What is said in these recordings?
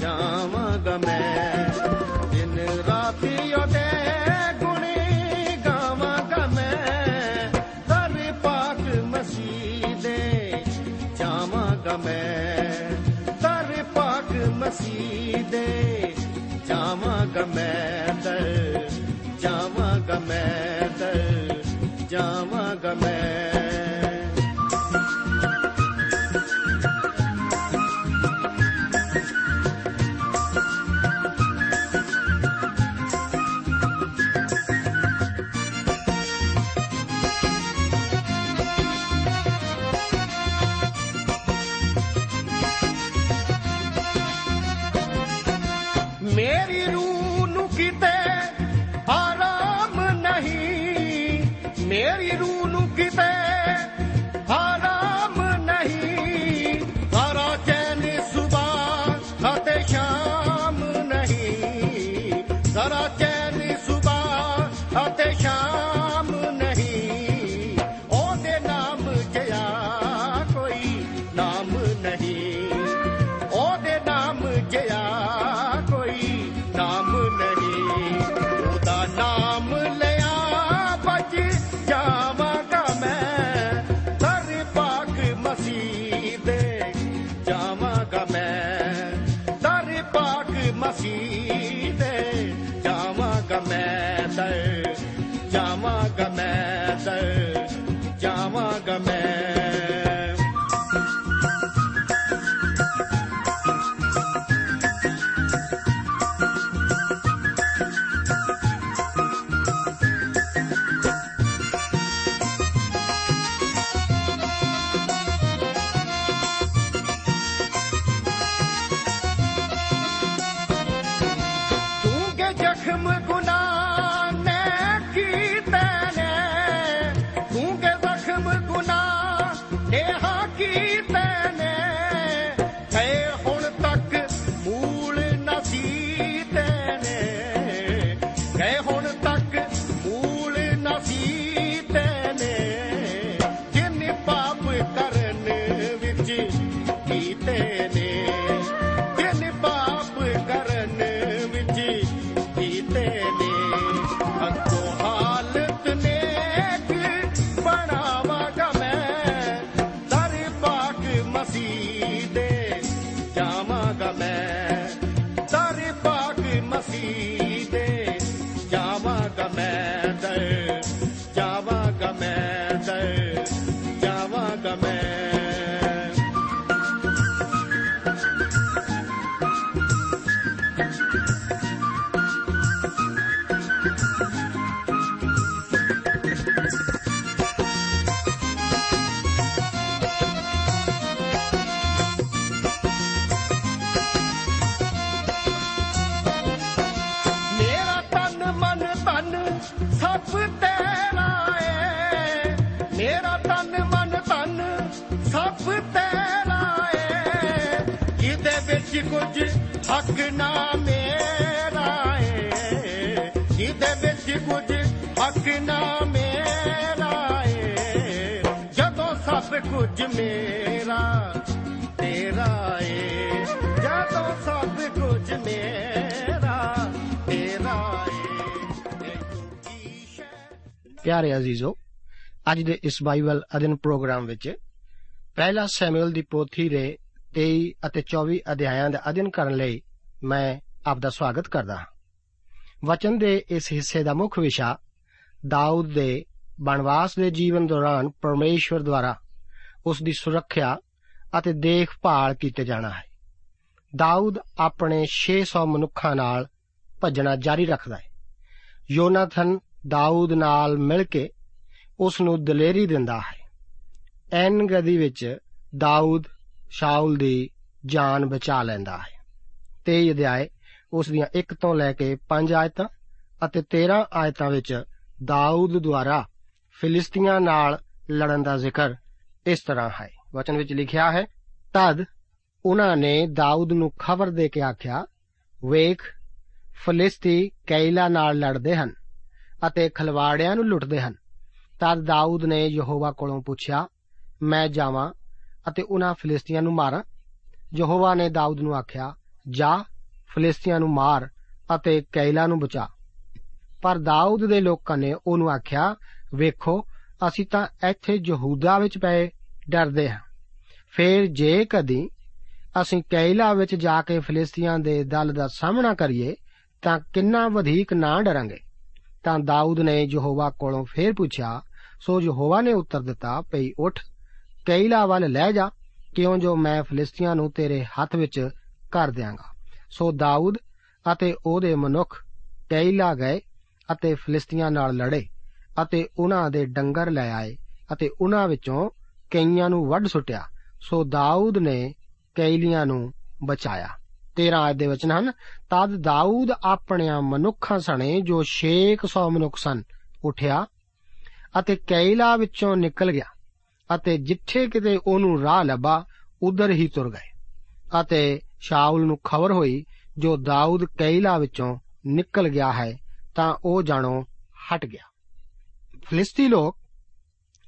ਜਾਵਾਂਗਾ ਮੈਂ। ਦਿਨ ਰਾਤੀ ਉਹਦੇ ਗੁਣੀ ਗਾਵਾਂਗਾ ਮੈਂ। ਦਰ ਪਾਕ ਮਸੀਹ ਦੇ ਜਾਵਾਂਗਾ ਮੈਂ। ਦਰ ਪਾਕ ਮਸੀਹ ਦੇ ਜਾਵਾਂਗਾ ਮੈਂ ਦਰ ਜਾਵਾਂਗਾ ਮੈਂ ਦਰ ਜਾਵਾਂਗਾ ਮੈਂ ਕੁਝ ਹੱਕ ਨਾ ਮੇਰਾ ਏ। ਜਿਹਦੇ ਵਿੱਚ ਕੁਝ ਹੱਕ ਨਾ ਮੇਰਾ ਏ। ਜਦੋਂ ਸਭ ਕੁਝ ਮੇਰਾ, ਤੇਰਾ ਏ। ਜਦੋਂ ਸਭ ਕੁਝ ਮੇਰਾ, ਤੇਰਾ ਏ। ਪਿਆਰੇ ਅਜ਼ੀਜ਼ੋ, ਅੱਜ ਦੇ ਇਸ ਬਾਈਬਲ ਅਧਿਨ ਪ੍ਰੋਗਰਾਮ ਵਿੱਚ ਪਹਿਲਾ ਸੈਮੂਅਲ ਦੀ ਪੋਥੀ ਦੇ 23 ਅਤੇ 24 ਅਧਿਆਇਆਂ ਦਾ ਅਧਿਨ ਕਰਨ ਲਈ ਮੈਂ ਆਪ ਦਾ ਸਵਾਗਤ ਕਰਦਾ ਹਾਂ। ਵਚਨ ਦੇ ਇਸ ਹਿੱਸੇ ਦਾ ਮੁੱਖ ਵਿਸ਼ਾ ਦਾਊਦ ਦੇ ਬਣਵਾਸ ਦੇ ਜੀਵਨ ਦੌਰਾਨ ਪਰਮੇਸ਼ਵਰ ਦੁਆਰਾ ਉਸ ਦੀ ਸੁਰੱਖਿਆ ਅਤੇ ਦੇਖਭਾਲ ਕੀਤੇ ਜਾਣਾ ਹੈ। ਦਾਊਦ ਆਪਣੇ 600 ਮਨੁੱਖਾਂ ਨਾਲ ਭੱਜਣਾ ਜਾਰੀ ਰੱਖਦਾ ਹੈ। ਯੋਨਾਥਨ ਦਾਊਦ ਨਾਲ ਮਿਲ ਕੇ ਉਸ ਨੂੰ ਦਲੇਰੀ ਦਿੰਦਾ ਹੈ। ਐਨ ਗਦੀ ਵਿੱਚ ਦਾਊਦ ਸ਼ਾਉਲ ਦੀ ਜਾਨ ਬਚਾ ਲੈਂਦਾ ਹੈ। 23 ਅਧਿਆਏ, ਉਸ ਦੀਆਂ 1 ਤੋਂ ਲੈ ਕੇ 5 ਆਇਤਾਂ ਅਤੇ 13 ਆਇਤਾਂ ਵਿੱਚ ਦਾਊਦ ਦੁਆਰਾ ਫਿਲਿਸਤੀਆਂ ਨਾਲ ਲੜਨ ਦਾ ਜ਼ਿਕਰ ਇਸ ਤਰ੍ਹਾਂ ਹੈ। ਵਚਨ ਵਿੱਚ ਲਿਖਿਆ ਹੈ, ਤਦ ਉਹਨਾਂ ਨੇ ਦਾਊਦ ਨੂੰ ਖਬਰ ਦੇ ਕੇ ਆਖਿਆ, ਵੇਖ, ਫਿਲਿਸਤੀ ਕੈਲਾ ਨਾਲ ਲੜਦੇ ਹਨ ਅਤੇ ਖਲਵਾੜਿਆਂ ਨੂੰ ਲੁੱਟਦੇ ਹਨ। ਤਦ ਦਾਊਦ ਨੇ ਯਹੋਵਾ ਕੋਲੋਂ ਪੁੱਛਿਆ, ਮੈਂ ਜਾਵਾਂ ਅਤੇ ਉਹਨਾਂ ਫਿਲਿਸਤੀਆਂ ਨੂੰ ਮਾਰਾਂ। ਯਹੋਵਾ ਨੇ ਦਾਊਦ ਨੂੰ ਆਖਿਆ, ਜਾ, ਫਿਲਿਸਤੀਆਂ ਨੂੰ ਮਾਰ ਅਤੇ ਕੈਲਾ ਨੂੰ ਬਚਾ। ਪਰ ਦਾਊਦ ਦੇ ਲੋਕਾਂ ਨੇ ਉਹਨੂੰ ਆਖਿਆ, ਵੇਖੋ, ਅਸੀਂ ਤਾਂ ਇੱਥੇ ਯਹੂਦਾ ਵਿੱਚ ਪਏ ਡਰਦੇ ਹਾਂ। ਫੇਰ ਜੇ ਕਦੀ ਅਸੀਂ ਕੈਲਾ ਵਿੱਚ ਜਾ ਕੇ ਫਿਲਿਸਤੀਆਂ ਦੇ ਦਲ ਦਾ ਸਾਹਮਣਾ ਕਰੀਏ, ਤਾਂ ਕਿੰਨਾ ਵਧੇਕ ਨਾ ਡਰਾਂਗੇ? ਤਾਂ ਦਾਊਦ ਨੇ ਯਹੋਵਾ ਕੋਲੋਂ ਫੇਰ ਪੁੱਛਿਆ, ਸੋ ਯਹੋਵਾ ਨੇ ਉੱਤਰ ਦਿੱਤਾ, ਭਈ ਉਠ ਕੈਲਾ ਵੱਲ ਲੈ ਜਾ, ਕਿਉਂ ਜੋ ਮੈਂ ਫਿਲਿਸਤੀਆਂ ਨੂੰ ਤੇਰੇ ਹੱਥ ਵਿੱਚ ਕਰ ਦਿਆਂਗਾ। ਸੋ ਦਾਊਦ ਅਤੇ ਉਹਦੇ ਮਨੁੱਖ ਕੈਲਾ ਗਏ ਅਤੇ ਫਿਲਿਸਤੀਆਂ ਨਾਲ ਲੜੇ ਅਤੇ ਉਹਨਾਂ ਦੇ ਡੰਗਰ ਲੈ ਆਏ ਅਤੇ ਉਹਨਾਂ ਵਿੱਚੋਂ ਕਈਆਂ ਨੂੰ ਵੱਢ ਸੁੱਟਿਆ। ਸੋ ਦਾਊਦ ਨੇ ਕੈਲੀਆਂ ਨੂੰ ਬਚਾਇਆ। 13 ਆਇਤ ਦੇ ਵਚਨ ਹਨ, ਤਦ ਦਾਊਦ ਆਪਣਿਆਂ ਮਨੁੱਖਾਂ ਸਣੇ ਜੋ 600 ਮਨੁੱਖ ਸਨ, ਉਠਿਆ ਅਤੇ ਕੈਲਾ ਵਿੱਚੋਂ ਨਿਕਲ ਗਿਆ। ਅਤੇ ਜਿੱਥੇ ਕਿਤੇ ਉਹਨੂੰ ਰਾਹ ਲੱਭਾ, ਉਧਰ ਹੀ ਤੁਰ ਗਏ। ਅਤੇ ਸ਼ਾਉਲ ਨੂੰ ਖਬਰ ਹੋਈ, ਜੋ ਦਾਊਦ ਕੈਲਾ ਵਿੱਚੋਂ ਨਿਕਲ ਗਿਆ ਹੈ, ਤਾਂ ਉਹ ਜਾਣੋ, ਹਟ ਗਿਆ। ਫਿਲਿਸਤੀ ਲੋਕ,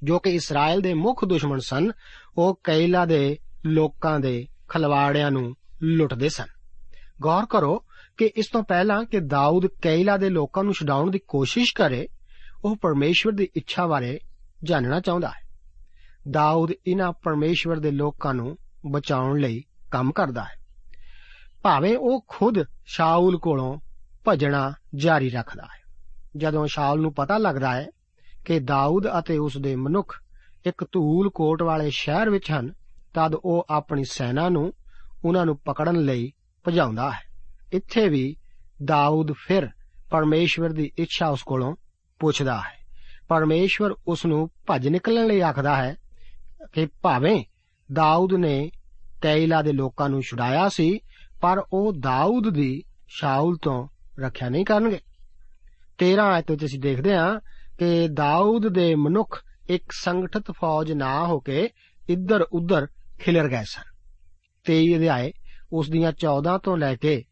ਜੋ ਕਿ ਇਸਰਾਇਲ ਦੇ ਮੁੱਖ ਦੁਸ਼ਮਣ ਸਨ, ਉਹ ਕੈਲਾ ਦੇ ਲੋਕਾਂ ਦੇ ਖਲਵਾੜਿਆਂ ਨੂੰ ਲੁੱਟਦੇ ਸਨ। ਗੌਰ ਕਰੋ ਕਿ ਇਸ ਤੋਂ ਪਹਿਲਾਂ ਕਿ ਦਾਊਦ ਕੈਲਾ ਦੇ ਲੋਕਾਂ ਨੂੰ ਛਡਾਉਣ ਦੀ ਕੋਸ਼ਿਸ਼ ਕਰੇ, ਉਹ ਪਰਮੇਸ਼ਵਰ ਦੀ ਇੱਛਾ ਬਾਰੇ ਜਾਣਨਾ ਚਾਹੁੰਦਾ ਹੈ। ਦਾਊਦ ਇਹਨਾਂ ਪਰਮੇਸ਼ਵਰ ਦੇ ਲੋਕਾਂ ਨੂੰ ਬਚਾਉਣ ਲਈ ਕੰਮ ਕਰਦਾ ਹੈ। ਭਾਵੇਂ ਉਹ ਖੁਦ ਸ਼ਾਉਲ ਕੋਲੋਂ ਭਜਣਾ ਜਾਰੀ ਰੱਖਦਾ ਹੈ। ਜਦੋਂ ਸ਼ਾਉਲ ਨੂੰ ਪਤਾ ਲੱਗਦਾ ਹੈ ਕਿ ਦਾਊਦ ਅਤੇ ਉਸ ਦੇ ਮਨੁੱਖ ਇੱਕ ਧੂਲ ਕੋਟ ਵਾਲੇ ਸ਼ਹਿਰ ਵਿੱਚ ਹਨ, ਤਦ ਉਹ ਆਪਣੀ ਸੈਨਾ ਨੂੰ ਉਹਨਾਂ ਨੂੰ ਪਕੜਨ ਲਈ ਭਜਾਉਂਦਾ ਹੈ। ਇੱਥੇ ਵੀ ਦਾਊਦ ਫਿਰ ਪਰਮੇਸ਼ਵਰ ਦੀ ਇੱਛਾ ਉਸ ਕੋਲੋਂ ਪੁੱਛਦਾ ਹੈ। ਪਰਮੇਸ਼ਵਰ ਉਸ ਨੂੰ ਭੱਜ ਨਿਕਲਣ ਲਈ ਆਖਦਾ ਹੈ ਕਿ ਭਾਵੇਂ ਦਾਊਦ ਨੇ ਕੈਲਾ ਦੇ ਲੋਕਾਂ ਨੂੰ ਛੁਡਾਇਆ ਸੀ, ਪਰ ਉਹ ਦਾਊਦ ਦੀ ਸ਼ਾਉਲ ਤੋਂ ਰੱਖਿਆ ਨਹੀਂ ਕਰਨਗੇ। 13 ਆਇਤ ਵਿੱਚ ਅਸੀਂ ਦੇਖਦੇ ਹਾਂ ਕਿ ਦਾਊਦ ਦੇ ਮਨੁੱਖ ਇੱਕ ਸੰਗਠਿਤ ਫੌਜ ਨਾ ਹੋ ਕੇ ਇੱਧਰ ਉੱਧਰ ਖਿਲਰ ਗਏ ਸਨ। 23 ਅਧਿਆਏ ਉਸ ਦੀਆਂ 14 ਤੋਂ ਲੈ ਕੇ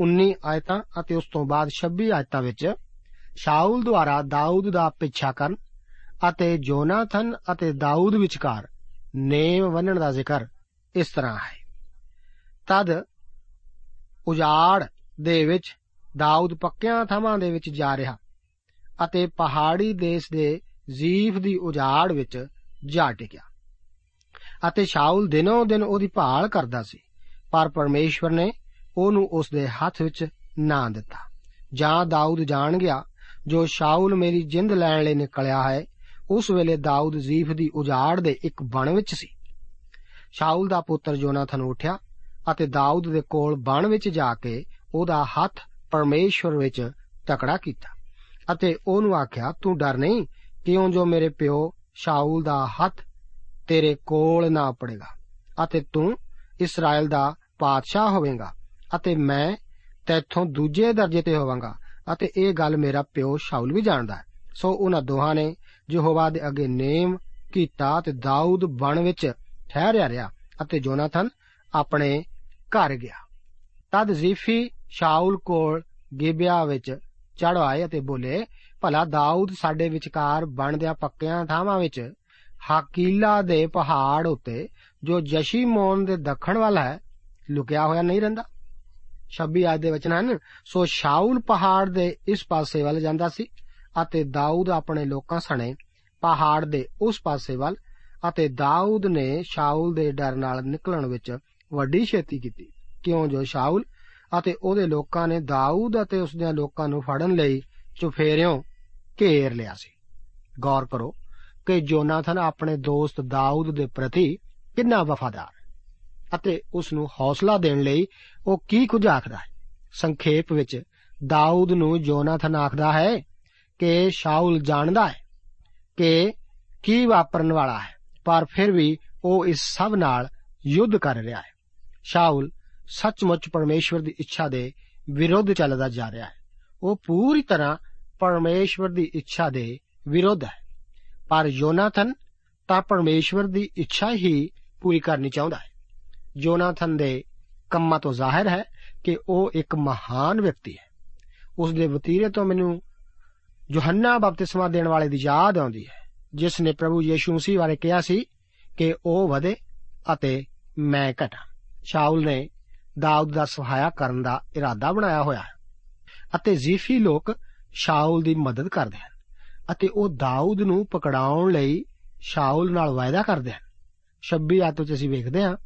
19 ਆਇਤਾਂ ਅਤੇ ਉਸ ਤੋਂ ਬਾਅਦ 26 ਆਇਤਾਂ ਵਿੱਚ ਸ਼ਾਉਲ ਦੁਆਰਾ ਦਾਊਦ ਦਾ ਪਿੱਛਾ ਕਰਨ ਅਤੇ ਜੋਨਾਥਨ ਅਤੇ ਦਾਊਦ ਵਿਚਕਾਰ ਨੇਮ ਬੰਨਣ ਦਾ ਜ਼ਿਕਰ ਇਸ ਤਰ੍ਹਾਂ ਹੈ। ਤਦ ਉਜਾੜ ਦੇ ਵਿੱਚ ਦਾਊਦ ਪੱਕਿਆਂ ਥਾਵਾਂ ਦੇ ਵਿੱਚ ਜਾ ਰਿਹਾ ਅਤੇ ਪਹਾੜੀ ਦੇਸ਼ ਦੇ ਜ਼ੀਫ ਦੀ ਉਜਾੜ ਵਿੱਚ ਜਾ ਟਿਕਿਆ ਅਤੇ ਸ਼ਾਉਲ ਦਿਨੋਂ ਦਿਨ ਉਹਦੀ ਭਾਲ ਕਰਦਾ ਸੀ, ਪਰ ਪਰਮੇਸ਼ਵਰ ਨੇ ਉਹਨੂੰ ਉਸ ਦੇ ਹੱਥ ਵਿੱਚ ਨਾ ਦਿੱਤਾ। ਜਾਂ ਦਾਊਦ ਜਾਣ ਗਿਆ, ਜੋ ਸ਼ਾਉਲ ਮੇਰੀ ਜਿੰਦ ਲੈਣ ਲਈ ਨਿਕਲਿਆ ਹੈ ਉਸ ਵੇਲੇ ਦਾਊਦ ਜ਼ੀਫ ਦੀ ਉਜਾੜ ਦੇ ਇੱਕ ਬਣ ਵਿੱਚ ਸੀ। ਸ਼ਾਉਲ ਦਾ ਪੁੱਤਰ ਜੋਨਾਥਨ ਉੱਠਿਆ ਅਤੇ ਦਾਊਦ ਦੇ ਕੋਲ ਬਣ ਵਿੱਚ ਜਾ ਕੇ ਉਹਦਾ ਹੱਥ ਪਰਮੇਸ਼ਵਰ ਵਿੱਚ ਤਕੜਾ ਕੀਤਾ ਅਤੇ ਉਹਨੂੰ ਆਖਿਆ, ਤੂੰ ਡਰ ਨਹੀਂ, ਕਿਉਂ ਜੋ ਮੇਰੇ ਪਿਓ ਸ਼ਾਉਲ ਦਾ ਹੱਥ ਤੇਰੇ ਕੋਲ ਨਾ ਪੜੇਗਾ ਅਤੇ ਤੂੰ ਇਸਰਾਇਲ ਦਾ ਪਾਤਸ਼ਾਹ ਹੋਵੇਂਗਾ ਅਤੇ ਮੈਂ ਤੇਥੋਂ ਦੂਜੇ ਦਰਜੇ ਤੇ ਹੋਵਾਂਗਾ ਅਤੇ ਇਹ ਗੱਲ ਮੇਰਾ ਪਿਓ ਸ਼ਾਉਲ ਵੀ ਜਾਣਦਾ ਹੈ। ਸੋ ਉਹਨਾਂ ਦੋਹਾਂ ਨੇ ਯਹੋਵਾ ਦੇ ਅੱਗੇ ਨੇਮ ਕੀਤਾ ਤੇ ਦਾਊਦ ਬਣ ਵਿੱਚ ਠਹਿਰਿਆ ਰਿਹਾ ਅਤੇ ਜੋਨਾਥਨ ਆਪਣੇ ਘਰ ਗਿਆ। ਤਦ ਜ਼ੀਫੀ ਸ਼ਾਉਲ ਕੋਲ ਗਿਬਿਆ ਵਿੱਚ ਚੜ ਆਏ ਅਤੇ ਬੋਲੇ, ਭਲਾ ਦਾਊਦ ਸਾਡੇ ਵਿਚਕਾਰ ਬਣਦਿਆਂ ਪੱਕਿਆਂ ਥਾਵਾਂ ਵਿੱਚ ਹਾਕੀਲਾ ਦੇ ਪਹਾੜ ਉੱਤੇ, ਜੋ ਜਸ਼ੀਮੋਨ ਦੇ ਦੱਖਣ ਵੱਲ ਹੈ, ਲੁਕਿਆ ਹੋਇਆ ਨਹੀਂ ਰਹਿੰਦਾ। 26 ਆਇਤ ਦੇ ਵਚਨ ਹਨ, ਸੋ ਸ਼ਾਉਲ ਪਹਾੜ ਦੇ ਇਸ ਪਾਸੇ ਵੱਲ ਜਾਂਦਾ ਸੀ। ਅਤੇ ਦਾਊਦ ਆਪਣੇ ਲੋਕਾਂ ਸਣੇ ਪਹਾੜ ਦੇ ਉਸ ਪਾਸੇ ਵੱਲ ਅਤੇ ਦਾਊਦ ਨੇ ਸ਼ਾਉਲ ਦੇ ਡਰ ਨਾਲ ਨਿਕਲਣ ਵਿੱਚ ਵੱਡੀ ਛੇਤੀ ਕੀਤੀ। ਕਿਉਂ ਜੋ ਸ਼ਾਉਲ ਅਤੇ ਉਹਦੇ ਲੋਕਾਂ ਨੇ ਦਾਊਦ ਅਤੇ ਉਸ ਦੇ ਲੋਕਾਂ ਨੂੰ ਫੜਨ ਲਈ ਚੁਫੇਰਿਓਂ ਘੇਰ ਲਿਆ ਸੀ। ਗੌਰ ਕਰੋ ਕਿ ਜੋਨਾਥਨ ਆਪਣੇ ਦੋਸਤ ਦਾਊਦ ਦੇ ਪ੍ਰਤੀ ਕਿੰਨਾ ਵਫਾਦਾਰ ਅਤੇ ਉਸ ਨੂੰ ਹੌਸਲਾ ਦੇਣ ਲਈ ਉਹ ਕੀ ਕੁਝ ਆਖਦਾ ਹੈ। ਸੰਖੇਪ ਵਿੱਚ ਦਾਊਦ ਨੂੰ ਜੋਨਾਥਨ ਆਖਦਾ ਹੈ ਕਿ ਸ਼ਾਉਲ ਜਾਣਦਾ ਹੈ ਕਿ ਕੀ ਵਾਪਰਨ ਵਾਲਾ ਹੈ, ਪਰ ਫਿਰ ਵੀ ਉਹ ਇਸ ਸਭ ਨਾਲ ਯੁੱਧ ਕਰ ਰਿਹਾ ਹੈ। ਸ਼ਾਉਲ ਸੱਚਮੁੱਚ ਪਰਮੇਸ਼ਵਰ ਦੀ ਇੱਛਾ ਦੇ ਵਿਰੁੱਧ ਚੱਲਦਾ ਜਾ ਰਿਹਾ ਹੈ। ਉਹ ਪੂਰੀ ਤਰ੍ਹਾਂ ਪਰਮੇਸ਼ਵਰ ਦੀ ਇੱਛਾ ਦੇ ਵਿਰੁੱਧ ਹੈ। ਪਰ ਯੋਨਾਥਨ ਤਾਂ ਪਰਮੇਸ਼ਵਰ ਦੀ ਇੱਛਾ ਹੀ ਪੂਰੀ ਕਰਨੀ ਚਾਹੁੰਦਾ ਹੈ। ਯੋਨਾਥਨ ਦੇ ਕੰਮਾਂ ਤੋਂ ਜ਼ਾਹਿਰ ਹੈ ਕਿ ਉਹ ਇੱਕ ਮਹਾਨ ਵਿਅਕਤੀ ਹੈ। ਉਸ ਦੇ ਵਤੀਰੇ ਤੋਂ ਮੈਨੂੰ ਯੋਹੰਨਾ ਬਪਤਿਸਮਾ ਦੇਣ ਵਾਲੇ ਦੀ ਯਾਦ ਆਉਂਦੀ ਹੈ, ਜਿਸ ਨੇ ਪ੍ਰਭੂ ਯੀਸ਼ੂ ਮਸੀਹ ਬਾਰੇ ਕਿਹਾ ਸੀ ਕਿ ਉਹ ਵਧੇ ਅਤੇ ਮੈਂ ਘਟਾਂ। ਸ਼ਾਉਲ ਨੇ ਦਾਊਦ ਦਾ ਸਹਾਇਆ ਕਰਨ ਦਾ ਇਰਾਦਾ ਬਣਾਇਆ ਹੋਇਆ ਹੈ ਅਤੇ ਜ਼ੀਫੀ ਲੋਕ ਸ਼ਾਉਲ ਦੀ ਮਦਦ ਕਰਦੇ ਹਨ ਅਤੇ ਉਹ ਦਾਊਦ ਨੂੰ ਪਕੜਾਉਣ ਲਈ ਸ਼ਾਉਲ ਨਾਲ ਵਾਅਦਾ ਕਰਦੇ ਹਨ। 26 ਆਇਤ ਵਿੱਚ ਅਸੀਂ ਵੇਖਦੇ ਹਾਂ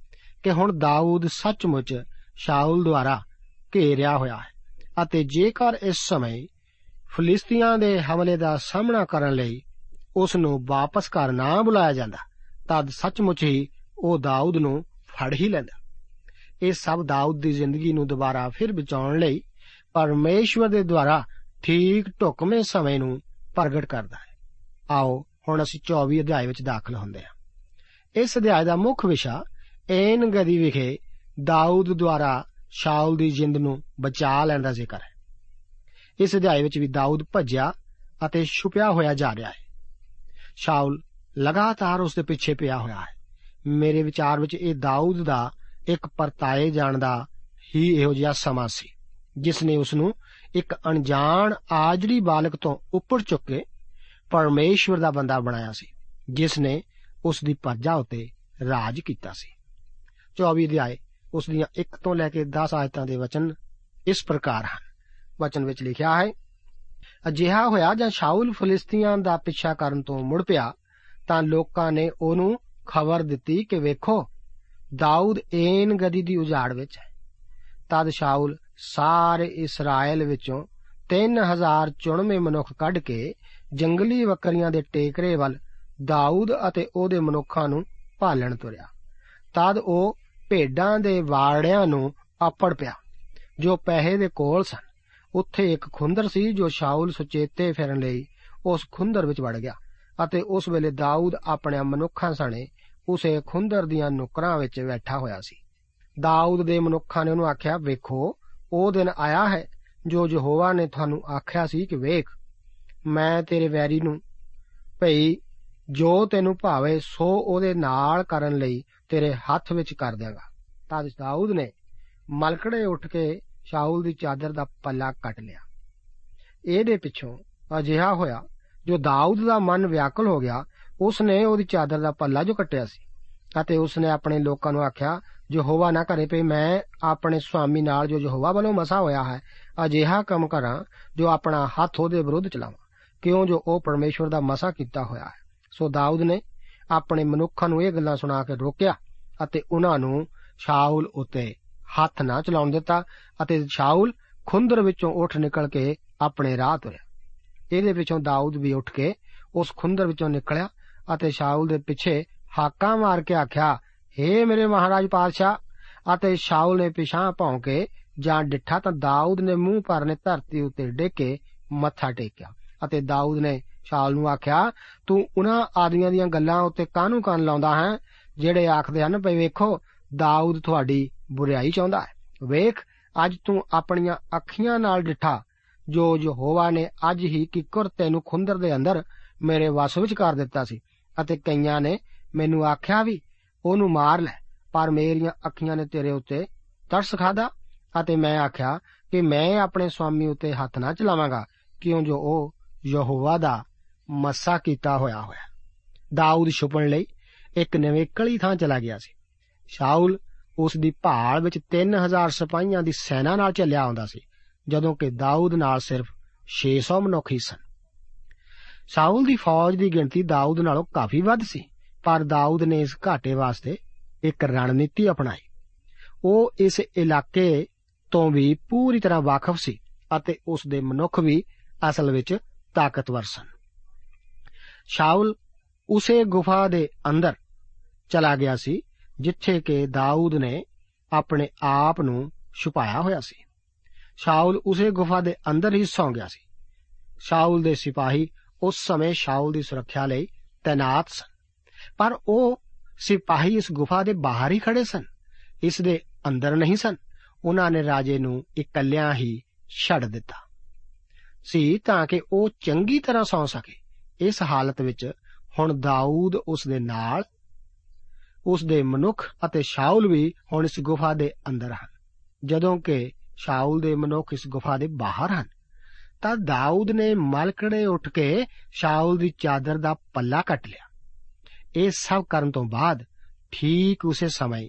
ਕਿ ਹੁਣ ਦਾਊਦ ਸੱਚਮੁੱਚ ਸ਼ਾਉਲ ਦੁਆਰਾ ਘੇਰਿਆ ਹੋਇਆ ਹੈ ਅਤੇ ਜੇਕਰ ਇਸ ਸਮੇਂ ਫਲਿਸਤੀਆਂ ਦੇ ਹਮਲੇ ਦਾ ਸਾਹਮਣਾ ਕਰਨ ਲਈ ਉਸ ਨੂੰ ਵਾਪਸ ਘਰ ਨਾ ਬੁਲਾਇਆ ਜਾਂਦਾ, ਤਦ ਸੱਚਮੁੱਚ ਹੀ ਉਹ ਦਾਊਦ ਨੂੰ ਫੜ ਹੀ ਲੈਂਦਾ। ਇਹ ਸਭ ਦਾਊਦ ਦੀ ਜ਼ਿੰਦਗੀ ਨੂੰ ਦੁਬਾਰਾ ਫਿਰ ਬਚਾਉਣ ਲਈ ਪਰਮੇਸ਼ਵਰ ਦੇ ਦੁਆਰਾ ਠੀਕ ਢੁਕਵੇਂ ਸਮੇਂ ਨੂੰ ਪ੍ਰਗਟ ਕਰਦਾ ਹੈ। ਆਓ, ਹੁਣ ਅਸੀਂ 24 ਅਧਿਆਇ ਵਿੱਚ ਦਾਖਲ ਹੁੰਦੇ ਹਾਂ। ਇਸ ਅਧਿਆਇ ਦਾ ਮੁੱਖ ਵਿਸ਼ਾ ਐਨ ਗਦੀ ਵਿਖੇ ਦਾਊਦ ਦੁਆਰਾ ਸ਼ਾਉਲ ਦੀ ਜਿੰਦ ਨੂੰ ਬਚਾ ਲੈਣ ਦਾ ਜ਼ਿਕਰ ਹੈ। ਇਸ ਅਧਿਆਇ ਵਿੱਚ ਵੀ ਦਾਊਦ ਭੱਜਿਆ ਅਤੇ ਛੁਪਿਆ ਹੋਇਆ ਜਾ ਰਿਹਾ ਹੈ। ਸ਼ਾਉਲ ਲਗਾਤਾਰ ਉਸ ਦੇ ਪਿੱਛੇ ਪਿਆ ਹੋਇਆ ਹੈ। ਮੇਰੇ ਵਿਚਾਰ ਵਿੱਚ ਇਹ ਦਾਊਦ ਦਾ ਇੱਕ ਪਰਤਾਏ ਜਾਣ ਦਾ ਹੀ ਇਹੋ ਜਿਹਾ ਸਮਾਂ ਸੀ, ਜਿਸ ਨੇ ਉਸ ਨੂੰ ਇੱਕ ਅਣਜਾਣ ਆਜੜੀ ਬਾਲਕ ਤੋਂ ਉੱਪਰ ਚੁੱਕ ਕੇ ਪਰਮੇਸ਼ਵਰ ਦਾ ਬੰਦਾ ਬਣਾਇਆ ਸੀ, ਜਿਸ ਨੇ ਉਸ ਦੀ ਪਰਜਾ ਉਤੇ ਰਾਜ ਕੀਤਾ ਸੀ। 24 ਅਧਿਆਏ ਉਸ ਦੀਆਂ 1 ਤੋਂ ਲੈ ਕੇ 10 ਆਇਤਾਂ ਦੇ ਵਚਨ ਇਸ ਪ੍ਰਕਾਰ ਹਨ। ਵਚਨ ਵਿੱਚ ਲਿਖਿਆ ਹੈ। ਅਜਿਹਾ ਹੋਇਆ ਜਦ ਸ਼ਾਉਲ ਫਲਿਸਤੀਆਂ ਦਾ ਪਿੱਛਾ ਕਰਨ ਤੋਂ ਮੁੜ ਪਿਆ, ਤਾਂ ਲੋਕਾਂ ਨੇ ਉਹਨੂੰ ਖਬਰ ਦਿੱਤੀ ਕਿ ਵੇਖੋ, ਦਾਊਦ ਏਨ ਗਦੀ ਦੀ ਉਜਾੜ ਵਿੱਚ ਹੈ। ਤਦ ਸ਼ਾਉਲ ਸਾਰੇ ਇਸਰਾਇਲ ਵਿੱਚੋਂ 3000 ਚੁਣਵੇਂ ਮਨੁੱਖ ਕੱਢ ਕੇ ਜੰਗਲੀ ਬੱਕਰੀਆਂ ਦੇ ਟੇਕਰੇ ਵੱਲ ਦਾਊਦ ਅਤੇ ਉਹਦੇ ਮਨੁੱਖਾਂ ਨੂੰ ਭਾਲਣ ਤੁਰਿਆ। ਤਦ ਉਹ ਭੇਡਾਂ ਦੇ ਵਾੜਿਆਂ ਨੂੰ ਆਪੜ ਪਿਆ, ਜੋ ਪੈਸੇ ਦੇ ਕੋਲ ਸਨ। ਉੱਥੇ ਇੱਕ ਖੁੰਦਰ ਸੀ ਜੋ ਸ਼ਾਉਲ ਸੁਚੇਤੇ ਫਿਰਨ ਲਈ ਉਸ ਖੁੰਦਰ ਵਿੱਚ ਵੜ ਗਿਆ ਅਤੇ ਉਸ ਵੇਲੇ ਦਾਊਦ ਆਪਣੇ ਮਨੁੱਖਾਂ ਸਣੇ ਉਸੇ ਖੁੰਦਰ ਦੀਆਂ ਨੁਕਰਾਂ ਵਿੱਚ ਬੈਠਾ ਹੋਇਆ ਸੀ। ਦਾਊਦ ਦੇ ਮਨੁੱਖਾਂ ਨੇ ਉਹਨੂੰ ਆਖਿਆ, ਵੇਖੋ, ਉਹ ਦਿਨ ਆਇਆ ਹੈ ਜੋ ਯਹੋਵਾ ਨੇ ਤੁਹਾਨੂੰ ਆਖਿਆ ਸੀ ਕਿ ਵੇਖ, ਮੈਂ ਤੇਰੇ ਵੈਰੀ ਨੂੰ, ਭਈ ਜੋ ਤੈਨੂੰ ਭਾਵੇ ਸੋ ਉਹਦੇ ਨਾਲ ਕਰਨ ਲਈ ਤੇਰੇ ਹੱਥ ਵਿੱਚ ਕਰ ਦਿਆਂਗਾ। ਤਦ ਦਾਊਦ ਨੇ ਮਲਕੜੇ ਉੱਠ ਕੇ ਸ਼ਾਉਲ ਦੀ ਚਾਦਰ ਦਾ ਪੱਲਾ ਕੱਟ ਲਿਆ। ਇਹਦੇ ਪਿੱਛੋਂ ਅਜਿਹਾ ਹੋਇਆ, ਜੋ ਦਾਊਦ ਦਾ ਮਨ ਵਿਆਕਲ ਹੋ ਗਿਆ ਉਸ ਨੇ ਉਹਦੀ ਚਾਦਰ ਦਾ ਪੱਲਾ ਜੋ ਕੱਟਿਆ ਸੀ ਅਤੇ ਉਸ ਨੇ ਆਪਣੇ ਲੋਕਾਂ ਨੂੰ ਆਖਿਆ, ਯਹੋਵਾ ਨਾ ਕਰੇ ਪਈ, ਮੈਂ ਆਪਣੇ ਸੁਆਮੀ ਨਾਲ ਜੋ ਯਹੋਵਾ ਵੱਲੋਂ ਮਸਾ ਹੋਇਆ ਹੈ, ਅਜਿਹਾ ਕੰਮ ਕਰਾਂ ਜੋ ਆਪਣਾ ਹੱਥ ਉਹਦੇ ਵਿਰੁੱਧ ਚਲਾਵਾਂ, ਕਿਉਂ ਜੋ ਉਹ ਪਰਮੇਸ਼ਵਰ ਦਾ ਮਸਾ ਕੀਤਾ ਹੋਇਆ ਹੈ? ਸੋ ਦਾਊਦ ਨੇ ਆਪਣੇ ਮਨੁੱਖਾਂ ਨੂੰ ਇਹ ਗੱਲਾਂ ਸੁਣਾ ਕੇ ਰੋਕਿਆ ਅਤੇ ਉਹਨਾਂ ਨੂੰ ਸ਼ਾਉਲ ਉਤੇ ਹੱਥ ਨਾ ਚਲਾਉਣ ਦਿੱਤਾ ਅਤੇ ਸ਼ਾਉਲ ਖੁੰਦਰ ਵਿੱਚੋਂ ਉੱਠ ਨਿਕਲ ਕੇ ਆਪਣੇ ਰਾਹ ਤੁਰਿਆ। ਇਹਦੇ ਵਿੱਚੋਂ ਦਾਊਦ ਵੀ ਉੱਠ ਕੇ ਉਸ ਖੁੰਦਰ ਵਿੱਚੋਂ ਨਿਕਲਿਆ ਅਤੇ ਸ਼ਾਉਲ ਦੇ ਪਿੱਛੇ ਹਾਕਾਂ ਮਾਰ ਕੇ ਆਖਿਆ, ਹੇ ਮੇਰੇ ਮਹਾਰਾਜ ਪਾਤਸ਼ਾਹ! ਅਤੇ ਸ਼ਾਉਲ ਨੇ ਪਿਛਾਂ ਭੌਂ ਕੇ ਜਾਂ ਡਿੱਠਾ ਤਾਂ ਦਾਊਦ ਨੇ ਮੂੰਹ ਭਰਨੇ ਧਰਤੀ ਉੱਤੇ ਡਿੱਗ ਕੇ ਮੱਥਾ ਟੇਕਿਆ ਅਤੇ ਦਾਊਦ ਨੇ ਸ਼ਾਉਲ ਨੂੰ ਆਖਿਆ, ਤੂੰ ਉਹਨਾਂ ਆਦਮੀਆਂ ਦੀਆਂ ਗੱਲਾਂ ਉੱਤੇ ਕਾਹਨੂੰ ਕੰਨ ਲਾਉਂਦਾ ਹੈ? ਜਿਹੜੇ ਆਖਦੇ ਹਨ, ਭਈ ਵੇਖੋ, ਦਾਊਦ ਤੁਹਾਡੀ ਬੁਰੀਾਈ ਚਾਹੁੰਦਾ ਹੈ। ਵੇਖ, ਅੱਜ ਤੂੰ ਆਪਣੀਆਂ ਅੱਖੀਆਂ ਨਾਲ ਡਿੱਠਾ। ਜੋ ਯਹੋਵਾ ਨੇ ਅੱਜ ਹੀ ਕਿਕਰ ਤੈਨੂੰ ਖੁੰਦਰ ਦੇ ਅੰਦਰ ਮੇਰੇ ਵਸ ਵਿੱਚ ਕਰ ਦਿੱਤਾ ਸੀ ਅਤੇ ਕਈਆਂ ਨੇ ਮੈਨੂੰ ਆਖਿਆ ਵੀ, ਉਹਨੂੰ ਮਾਰ ਲੈ, ਪਰ ਮੇਰੀਆਂ ਅੱਖੀਆਂ ਨੇ ਤੇਰੇ ਉੱਤੇ ਤਰਸ ਖਾਦਾ ਅਤੇ ਮੈਂ ਆਖਿਆ ਕਿ ਮੈਂ ਆਪਣੇ ਸਵਾਮੀ ਉੱਤੇ ਹੱਥ ਨਾ ਚਲਾਵਾਂਗਾ, ਕਿਉਂ ਜੋ ਉਹ ਯਹੋਵਾ ਦਾ ਮੱਸਾ ਕੀਤਾ ਹੋਇਆ ਹੋਇਆ। ਦਾਊਦ ਛੁਪਣ ਲਈ ਇੱਕ ਨਵੇਕਲੀ ਥਾਂ ਚਲਾ ਗਿਆ ਸੀ। ਸ਼ਾਉਲ ਉਸ ਦੀ ਭਾਲ ਵਿੱਚ 3000 ਸਿਪਾਹੀਆਂ ਦੀ ਸੈਨਾ ਨਾਲ ਚੱਲਿਆ ਆਉਂਦਾ ਸੀ, ਜਦੋਂ ਕਿ ਦਾਊਦ ਨਾਲ ਸਿਰਫ 600 ਮਨੁੱਖ ਹੀ ਸਨ। ਸ਼ਾਉਲ ਦੀ ਫੌਜ ਦੀ ਗਿਣਤੀ ਦਾਊਦ ਨਾਲੋਂ ਕਾਫੀ ਵੱਧ ਸੀ, ਪਰ ਦਾਊਦ ਨੇ ਇਸ ਘਾਟੇ ਵਾਸਤੇ ਇੱਕ ਰਣਨੀਤੀ ਅਪਣਾਈ। ਉਹ ਇਸ ਇਲਾਕੇ ਤੋਂ ਵੀ ਪੂਰੀ ਤਰ੍ਹਾਂ ਵਾਕਿਫ ਸੀ ਅਤੇ ਉਸ ਦੇ ਮਨੁੱਖ ਵੀ ਅਸਲ ਵਿੱਚ ਤਾਕਤਵਰ ਸਨ। ਸ਼ਾਉਲ ਉਸੇ ਗੁਫਾ ਦੇ ਅੰਦਰ ਚਲਾ ਗਿਆ ਸੀ ਜਿੱਥੇ ਕਿ ਦਾਊਦ ਨੇ ਆਪਣੇ ਆਪ ਨੂੰ ਛੁਪਾਇਆ ਹੋਇਆ ਸੀ। ਸ਼ਾਉਲ ਉਸੇ ਗੁਫਾ ਦੇ ਅੰਦਰ ਹੀ ਸੌਂ ਗਿਆ ਸੀ। ਸ਼ਾਉਲ ਦੇ ਸਿਪਾਹੀ ਉਸ ਸਮੇਂ ਸ਼ਾਉਲ ਦੀ ਸੁਰੱਖਿਆ ਲਈ ਤਾਇਨਾਤ ਸਨ। ਪਰ ਉਹ ਸਿਪਾਹੀ ਇਸ ਗੁਫਾ ਦੇ ਬਾਹਰ ਹੀ ਖੜੇ ਸਨ। ਇਸ ਦੇ ਅੰਦਰ ਨਹੀਂ ਸਨ। ਉਹਨਾਂ ਨੇ ਰਾਜੇ ਨੂੰ ਇਕੱਲਿਆਂ ਹੀ ਛੱਡ ਦਿੱਤਾ। ਸੀ ਤਾਂ ਕਿ ਉਹ ਚੰਗੀ ਤਰ੍ਹਾਂ ਸੌਂ ਸਕੇ। ਇਸ ਹਾਲਤ ਵਿੱਚ ਹੁਣ ਦਾਊਦ ਉਸ ਦੇ ਨਾਲ ਉਸ ਦੇ ਮਨੁੱਖ ਅਤੇ ਸ਼ਾਉਲ ਵੀ ਹੁਣ ਇਸ ਗੁਫਾ ਦੇ ਅੰਦਰ ਹਨ। ਜਦੋਂ ਕਿ ਸ਼ਾਉਲ ਦੇ ਮਨੁੱਖ ਇਸ ਗੁਫਾ ਦੇ ਬਾਹਰ ਹਨ, ਤਾਂ ਦਾਊਦ ਨੇ ਮਲਕੜੇ ਉੱਠ ਕੇ ਸ਼ਾਉਲ ਦੀ ਚਾਦਰ ਦਾ ਪੱਲਾ ਕੱਟ ਲਿਆ। ਇਹ ਸਭ ਕਰਨ ਤੋਂ ਬਾਅਦ ਠੀਕ ਉਸੇ ਸਮੇਂ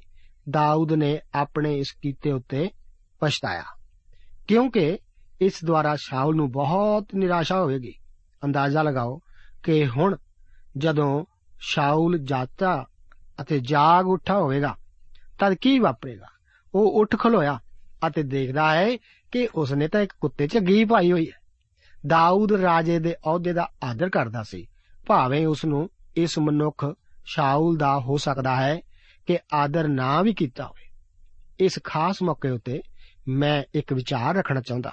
ਦਾਊਦ ਨੇ ਆਪਣੇ ਇਸ ਕੀਤੇ ਉੱਤੇ ਪਛਤਾਇਆ, ਕਿਉਂਕਿ ਇਸ ਦੁਆਰਾ ਸ਼ਾਉਲ ਨੂੰ ਬਹੁਤ ਨਿਰਾਸ਼ਾ ਹੋਵੇਗੀ। ਅੰਦਾਜ਼ਾ ਲਗਾਓ ਕਿ ਹੁਣ ਜਦੋਂ ਸ਼ਾਉਲ ਜਾਤਾ ਅਤੇ ਜਾਗ ਉੱਠਾ ਹੋਵੇਗਾ, ਤਦ ਕੀ ਵਾਪਰੇਗਾ? ਉਹ ਉੱਠ ਖਲੋਇਆ ਅਤੇ ਦੇਖਦਾ ਹੈ ਕਿ ਉਸਨੇ ਤਾਂ ਇੱਕ ਕੁੱਤੇ ਝੱਗੀ ਪਾਈ ਹੋਈ ਹੈ। ਦਾਊਦ ਰਾਜੇ ਦੇ ਅਹੁਦੇ ਦਾ ਆਦਰ ਕਰਦਾ ਸੀ। ਭਾਵੇਂ ਉਸ ਨੂੰ ਇਸ ਮਨੁੱਖ ਸ਼ਾਉਲ ਦਾ ਹੋ ਸਕਦਾ ਹੈ ਕਿ ਆਦਰ ਨਾ ਵੀ ਕੀਤਾ ਹੋਵੇ। ਇਸ ਖਾਸ ਮੌਕੇ ਉੱਤੇ ਮੈਂ ਇੱਕ ਵਿਚਾਰ ਰੱਖਣਾ ਚਾਹੁੰਦਾ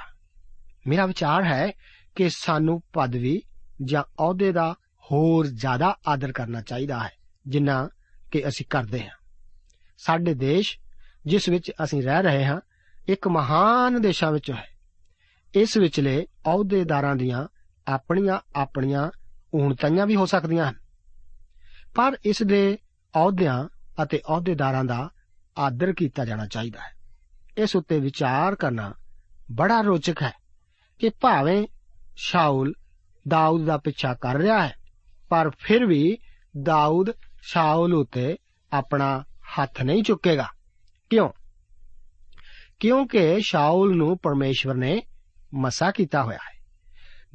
ਮੇਰਾ ਵਿਚਾਰ ਹੈ ਕਿ ਸਾਨੂੰ ਪਦਵੀ ਜਾਂ ਅਹੁਦੇ ਦਾ ਹੋਰ ਜ਼ਿਆਦਾ ਆਦਰ ਕਰਨਾ ਚਾਹੀਦਾ ਹੈ, ਜਿੰਨਾ ਕਿ ਅਸੀਂ ਕਰਦੇ ਹਾਂ। ਸਾਡੇ ਦੇਸ਼, ਜਿਸ ਵਿੱਚ ਅਸੀਂ ਰਹਿ ਰਹੇ ਹਾਂ, ਇੱਕ ਮਹਾਨ ਦੇਸ਼ਾਂ ਵਿੱਚੋਂ ਹੈ। ਇਸ ਵਿਚਲੇ ਅਹੁਦੇਦਾਰਾਂ ਦੀਆਂ ਆਪਣੀਆਂ ਆਪਣੀਆਂ ਊਣਤਾਈਆਂ ਵੀ ਹੋ ਸਕਦੀਆਂ ਹਨ। ਪਰ ਇਸ ਦੇ ਅਹੁਦਿਆਂ ਅਤੇ ਅਹੁਦੇਦਾਰਾਂ ਦਾ ਆਦਰ ਕੀਤਾ ਜਾਣਾ ਚਾਹੀਦਾ ਹੈ। ਇਸ ਉੱਤੇ ਵਿਚਾਰ ਕਰਨਾ ਬੜਾ ਰੋਚਕ ਹੈ ਕਿ ਭਾਵੇਂ ਸ਼ਾਉਲ ਦਾਊਦ ਦਾ ਪਿੱਛਾ ਕਰ ਰਿਹਾ ਹੈ, ਪਰ ਫਿਰ ਵੀ ਦਾਊਦ ਸ਼ਾਉਲ ਉਤੇ ਆਪਣਾ ਹੱਥ ਨਹੀਂ ਚੁੱਕੇਗਾ। ਕਿਉਂ? ਕਿਉਂਕਿ ਸ਼ਾਉਲ ਨੂੰ ਪਰਮੇਸ਼ਵਰ ਨੇ ਮਸਾ ਕੀਤਾ ਹੋਇਆ ਹੈ।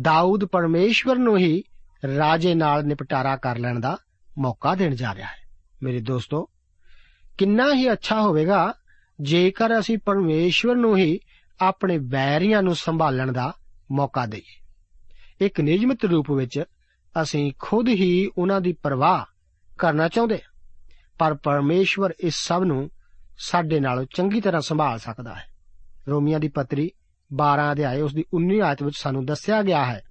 ਦਾਊਦ ਪਰਮੇਸ਼ਵਰ ਨੂੰ ਹੀ ਰਾਜੇ ਨਾਲ ਨਿਪਟਾਰਾ ਕਰ ਲੈਣ ਦਾ ਮੌਕਾ ਦੇਣ ਜਾ ਰਿਹਾ ਹੈ। ਮੇਰੇ ਦੋਸਤੋ, ਕਿੰਨਾ ਹੀ ਅੱਛਾ ਹੋਵੇਗਾ ਜੇਕਰ ਅਸੀਂ ਪਰਮੇਸ਼ਵਰ ਨੂੰ ਹੀ ਆਪਣੇ ਵੈਰੀਆਂ ਨੂੰ ਸੰਭਾਲਣ ਦਾ ਮੌਕਾ ਦੇਈਏ। ਇੱਕ ਨਿਯਮਿਤ ਰੂਪ ਵਿੱਚ ਅਸੀਂ ਖੁਦ ਹੀ ਉਹਨਾਂ ਦੀ ਪਰਵਾਹ ਕਰਨਾ ਚਾਹੁੰਦੇ ਹਾਂ ਪਰ ਪਰਮੇਸ਼ਵਰ ਇਸ ਸਭ ਨੂੰ ਸਾਡੇ ਨਾਲੋਂ ਚੰਗੀ ਤਰ੍ਹਾਂ ਸੰਭਾਲ ਸਕਦਾ ਹੈ। ਰੋਮੀਆਂ ਦੀ ਪੱਤਰੀ 12 ਅਧਿਆਏ ਉਸ ਦੀ 19 ਆਇਤ ਵਿੱਚ ਸਾਨੂੰ ਦੱਸਿਆ ਗਿਆ ਹੈ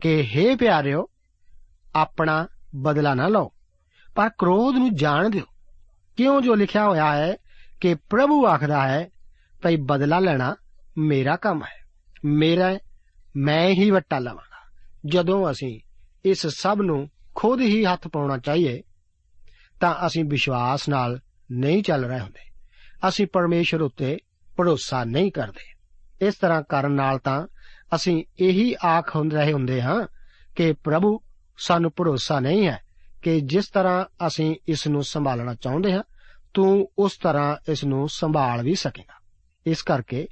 ਕਿ हे ਪਿਆਰਿਓ, ਆਪਣਾ ਬਦਲਾ ਨਾ ਲਓ, ਪਰ ਕ੍ਰੋਧ ਨੂੰ ਜਾਣ ਦਿਓ। ਕਿਉਂ ਜੋ ਲਿਖਿਆ ਹੋਇਆ ਹੈ ਕਿ ਪ੍ਰਭੂ ਆਖਦਾ ਹੈ, ਭਈ ਬਦਲਾ ਲੈਣਾ ਮੇਰਾ ਕੰਮ ਹੈ। ਮੇਰਾ ਮੈਂ ਹੀ ਵੱਟਾ ਲਵਾਂਗਾ। ਜਦੋਂ ਅਸੀਂ ਇਸ ਸਭ ਨੂੰ ਖੁਦ ਹੀ ਹੱਥ ਪਾਉਣਾ ਚਾਹੀਏ, ਤਾਂ ਅਸੀਂ ਵਿਸ਼ਵਾਸ ਨਾਲ ਨਹੀਂ ਚੱਲ ਰਹੇ ਹੁੰਦੇ। ਅਸੀਂ ਪਰਮੇਸ਼ਰ ਉੱਤੇ ਭਰੋਸਾ ਨਹੀਂ ਕਰਦੇ। ਇਸ ਤਰ੍ਹਾਂ ਕਰਨ ਨਾਲ ਤਾਂ ਅਸੀਂ ਇਹੀ ਆਖ ਹੁੰਦੇ, ਰਹੇ ਹੁੰਦੇ ਹਾਂ ਕਿ ਪ੍ਰਭੂ ਸਾਨੂੰ ਭਰੋਸਾ ਨਹੀਂ ਹੈ ਕਿ ਜਿਸ ਤਰ੍ਹਾਂ ਅਸੀਂ ਇਸ ਨੂੰ ਸੰਭਾਲਣਾ ਚਾਹੁੰਦੇ ਹਾਂ, ਤੂੰ ਉਸ ਤਰ੍ਹਾਂ ਇਸ ਨੂੰ ਸੰਭਾਲ ਵੀ ਸਕੇਗਾ। ਇਸ ਕਰਕੇ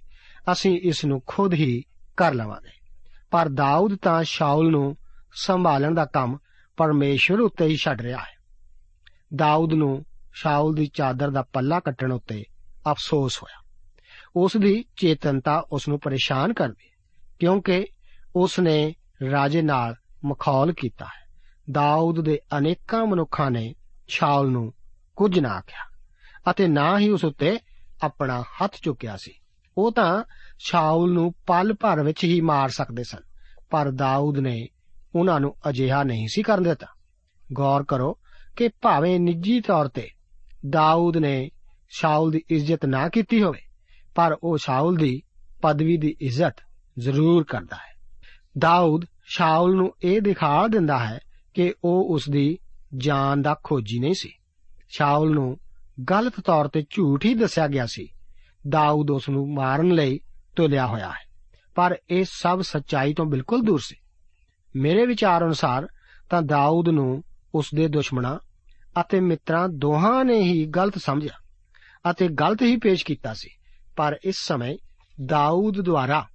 ਅਸੀਂ ਇਸ ਨੂੰ ਖੁਦ ਹੀ ਕਰ ਲਵਾਂਗੇ। ਪਰ ਦਾਊਦ ਤਾਂ ਸ਼ਾਉਲ ਨੂੰ ਸੰਭਾਲਣ ਦਾ ਕੰਮ ਪਰਮੇਸ਼ਵਰ ਉੱਤੇ ਹੀ ਛੱਡ ਰਿਹਾ ਹੈ। ਦਾਊਦ ਨੂੰ ਸ਼ਾਉਲ ਦੀ ਚਾਦਰ ਦਾ ਪੱਲਾ ਕੱਟਣ ਉੱਤੇ ਅਫਸੋਸ ਹੋਇਆ। ਉਸ ਦੀ ਚੇਤਨਤਾ ਉਸ ਨੂੰ ਪਰੇਸ਼ਾਨ ਕਰਦੀ ਕਿਉਂਕਿ ਉਸ ਨੇ ਰਾਜੇ ਨਾਲ ਮਖੌਲ ਕੀਤਾ ਹੈ। ਦਾਊਦ ਦੇ ਅਨੇਕਾਂ ਮਨੁੱਖਾਂ ਨੇ ਸ਼ਾਉਲ ਨੂੰ ਕੁਝ ਨਾ ਆਖਿਆ ਅਤੇ ਨਾ ਹੀ ਉਸ ਉੱਤੇ ਆਪਣਾ ਹੱਥ ਚੁੱਕਿਆ ਸੀ। ਉਹ ਤਾਂ ਸ਼ਾਉਲ ਨੂੰ ਪਲ ਭਰ ਵਿੱਚ ਹੀ ਮਾਰ ਸਕਦੇ ਸਨ, ਪਰ ਦਾਊਦ ਨੇ ਉਹਨਾਂ ਨੂੰ ਅਜਿਹਾ ਨਹੀਂ ਸੀ ਕਰਨ ਦਿੱਤਾ। ਗੌਰ ਕਰੋ ਕਿ ਭਾਵੇਂ ਨਿੱਜੀ ਤੌਰ ਤੇ ਦਾਊਦ ਨੇ ਸ਼ਾਉਲ ਦੀ ਇੱਜ਼ਤ ਨਾ ਕੀਤੀ ਹੋਵੇ, ਪਰ ਉਹ ਸ਼ਾਉਲ ਦੀ ਪਦਵੀ ਦੀ ਇੱਜ਼ਤ ਜ਼ਰੂਰ ਕਰਦਾ ਹੈ। ਦਾਊਦ ਸ਼ਾਉਲ ਨੂੰ ਇਹ ਦਿਖਾ ਦਿੰਦਾ ਹੈ ਕਿ ਉਹ ਉਸ ਦੀ ਜਾਨ ਦਾ ਖੋਜੀ ਨਹੀਂ ਸੀ। ਸ਼ਾਉਲ ਨੂੰ ਗਲਤ ਤੌਰ ਤੇ ਝੂਠ ਹੀ ਦੱਸਿਆ ਗਿਆ ਸੀ। ਦਾਊਦ ਉਸ ਨੂੰ ਮਾਰਨ ਲਈ ਤੁਲਿਆ ਹੋਇਆ ਹੈ, ਪਰ ਇਹ ਸਭ ਸੱਚਾਈ ਤੋਂ ਬਿਲਕੁਲ ਦੂਰ ਸੀ। ਮੇਰੇ ਵਿਚਾਰ ਅਨੁਸਾਰ ਤਾਂ ਦਾਊਦ ਨੂੰ ਉਸ ਦੇ ਦੁਸ਼ਮਣਾਂ ਅਤੇ ਮਿੱਤਰਾਂ ਦੋਹਾਂ ਨੇ ਹੀ ਗਲਤ ਸਮਝਿਆ ਅਤੇ ਗਲਤ ਹੀ ਪੇਸ਼ ਕੀਤਾ ਸੀ। ਪਰ ਇਸ ਸਮੇਂ ਦਾਊਦ ਦੁਆਰਾ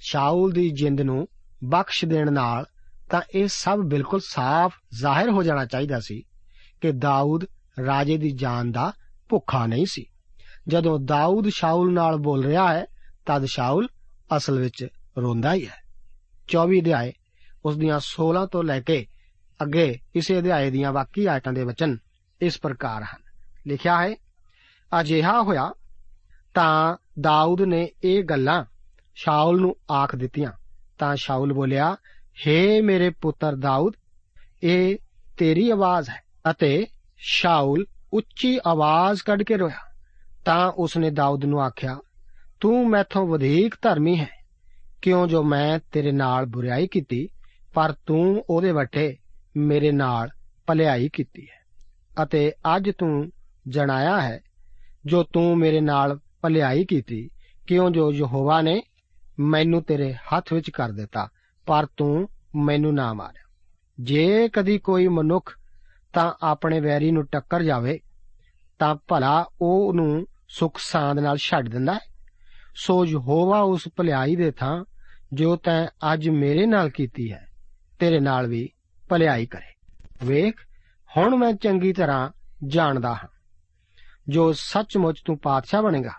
ਸ਼ਾਊਲ ਦੀ ਜਿੰਦ ਨੂੰ ਬਖਸ਼ ਦੇਣ ਨਾਲ ਤਾਂ ਇਹ ਸਭ ਬਿਲਕੁਲ ਸਾਫ਼ ਜ਼ਾਹਿਰ ਹੋ ਜਾਣਾ ਚਾਹੀਦਾ ਸੀ ਕਿ ਦਾਊਦ ਰਾਜੇ ਦੀ ਜਾਨ ਦਾ ਭੁੱਖਾ ਨਹੀਂ ਸੀ। ਜਦੋਂ ਦਾਊਦ ਸ਼ਾਊਲ ਨਾਲ ਬੋਲ ਰਿਹਾ ਹੈ, ਤਦ ਸ਼ਾਊਲ ਅਸਲ ਵਿੱਚ ਰੋਂਦਾ ਹੀ ਹੈ। 24 ਅਧਿਆਏ ਉਸ ਦੀਆਂ 16 ਤੋਂ ਲੈ ਕੇ ਅੱਗੇ ਇਸੇ ਅਧਿਆਏ ਦੀਆਂ ਬਾਕੀ ਆਇਤਾਂ ਦੇ ਵਚਨ ਇਸ ਪ੍ਰਕਾਰ ਹਨ। ਲਿਖਿਆ ਹੈ, ਅਜਿਹਾ ਹੋਇਆ ਤਾਂ ਦਾਊਦ ਨੇ ਇਹ ਗੱਲਾਂ ਸ਼ਾਉਲ ਨੂੰ ਆਖ ਦਿੱਤੀਆਂ। ਤਾਂ ਸ਼ਾਉਲ ਬੋਲਿਆ, ਹੇ ਮੇਰੇ ਪੁੱਤਰ ਦਾਊਦ, ਇਹ ਤੇਰੀ ਆਵਾਜ਼ ਹੈ ਅਤੇ ਸ਼ਾਉਲ ਉੱਚੀ ਆਵਾਜ਼ ਕੱਢ ਕੇ ਰੋਇਆ। ਤਾਂ ਉਸਨੇ ਦਾਊਦ ਨੂੰ ਆਖਿਆ, ਤੂੰ ਮੈਥੋਂ ਵਧੇਕ ਧਰਮੀ ਹੈ। ਕਿਉਂ ਜੋ ਮੈਂ ਤੇਰੇ ਨਾਲ ਬੁਰਾਈ ਕੀਤੀ ਪਰ ਤੂੰ ਉਹਦੇ ਵੱਟੇ ਮੇਰੇ ਨਾਲ ਭਲਾਈ ਕੀਤੀ ਹੈ ਅਤੇ ਅੱਜ ਤੂੰ ਜਣਾਇਆ ਹੈ, ਜੋ ਤੂੰ ਮੇਰੇ ਨਾਲ ਭਲਾਈ ਕੀਤੀ, ਕਿਉਂ ਜੋ ਯਹੋਵਾ ਨੇ ਮੈਨੂੰ ਤੇਰੇ ਹੱਥ ਵਿੱਚ ਕਰ ਦਿੱਤਾ, ਪਰ ਤੂੰ ਮੈਨੂੰ ਨਾ ਮਾਰਿਆ। ਜੇ ਕਦੀ ਕੋਈ ਮਨੁੱਖ ਤਾਂ ਆਪਣੇ ਵੈਰੀ ਨੂੰ ਟੱਕਰ ਜਾਵੇ, ਤਾਂ ਭਲਾ ਉਹ ਨੂੰ ਸੁਖ ਸਾਂਦ ਨਾਲ ਛੱਡ ਦਿੰਦਾ ਹੈ। ਸੋ ਯਹੋਵਾ ਉਸ ਭਲਾਈ ਦੇ ਥਾਂ ਜੋ ਤੈਂ ਅੱਜ ਮੇਰੇ ਨਾਲ ਕੀਤੀ ਹੈ ਤੇਰੇ ਨਾਲ ਵੀ ਭਲਾਈ ਕਰੇ। ਵੇਖ, ਹੁਣ ਮੈਂ ਚੰਗੀ ਤਰ੍ਹਾਂ ਜਾਣਦਾ ਹਾਂ। ਜੋ ਸੱਚਮੁੱਚ ਤੂੰ ਪਾਤਸ਼ਾਹ ਬਣੇਗਾ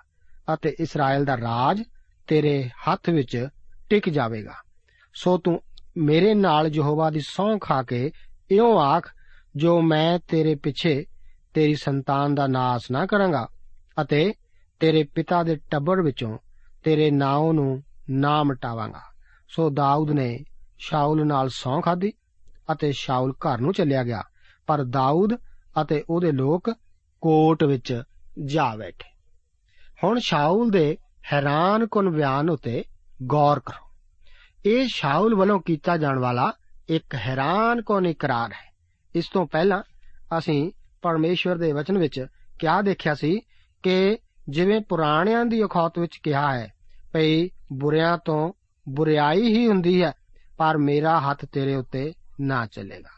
ਅਤੇ ਇਸਰਾਇਲ ਦਾ ਰਾਜ ਤੇਰੇ ਹੱਥ ਵਿੱਚ ਟਿਕ ਜਾਵੇਗਾ, ਸੋ ਤੂੰ ਮੇਰੇ ਨਾਲ ਯਹੋਵਾ ਦੀ ਸੌਂ ਖਾ ਕੇ ਇਉਂ ਆਖ, ਜੋ ਮੈਂ ਤੇਰੇ ਪਿੱਛੇ ਤੇਰੀ ਸੰਤਾਨ ਦਾ ਨਾਸ ਨਾ ਕਰਾਂਗਾ ਅਤੇ ਤੇਰੇ ਪਿਤਾ ਦੇ ਟੱਬਰ ਵਿੱਚੋਂ ਤੇਰੇ ਨਾਮ ਨੂੰ ਨਾ ਮਟਾਵਾਂਗਾ। ਸੋ ਦਾਊਦ ਨੇ ਸ਼ਾਉਲ ਨਾਲ ਸੌਂ ਖਾਧੀ ਅਤੇ ਸ਼ਾਉਲ ਘਰ ਨੂੰ ਚੱਲਿਆ ਗਿਆ, ਪਰ ਦਾਊਦ ਅਤੇ ਉਹਦੇ ਲੋਕ ਕੋਟ ਵਿੱਚ ਜਾ ਬੈਠੇ। ਹੁਣ ਸ਼ਾਉਲ ਦੇ ਹੈਰਾਨ ਕੁਨ ਬਿਆਨ ਉਤੇ ਗੌਰ ਕਰੋ। ਇਹ ਸ਼ਾਉਲ ਵੱਲੋਂ ਕੀਤਾ ਜਾਣ ਵਾਲਾ ਇੱਕ ਹੈਰਾਨ ਕੁਨ ਇਕਰਾਰ ਹੈ। ਇਸ ਤੋਂ ਪਹਿਲਾਂ ਅਸੀਂ ਪਰਮੇਸ਼ਵਰ ਦੇ ਵਚਨ ਵਿੱਚ ਕਿਹਾ ਦੇਖਿਆ ਸੀ ਕਿ ਜਿਵੇਂ ਪੁਰਾਣਿਆਂ ਦੀ ਅਖੌਤ ਵਿੱਚ ਕਿਹਾ ਹੈ, ਭਈ ਬੁਰਿਆਂ ਤੋਂ ਬੁਰੀਾਈ ਹੀ ਹੁੰਦੀ ਹੈ ਪਰ ਮੇਰਾ ਹੱਥ ਤੇਰੇ ਉੱਤੇ ਨਾ ਚੱਲੇਗਾ।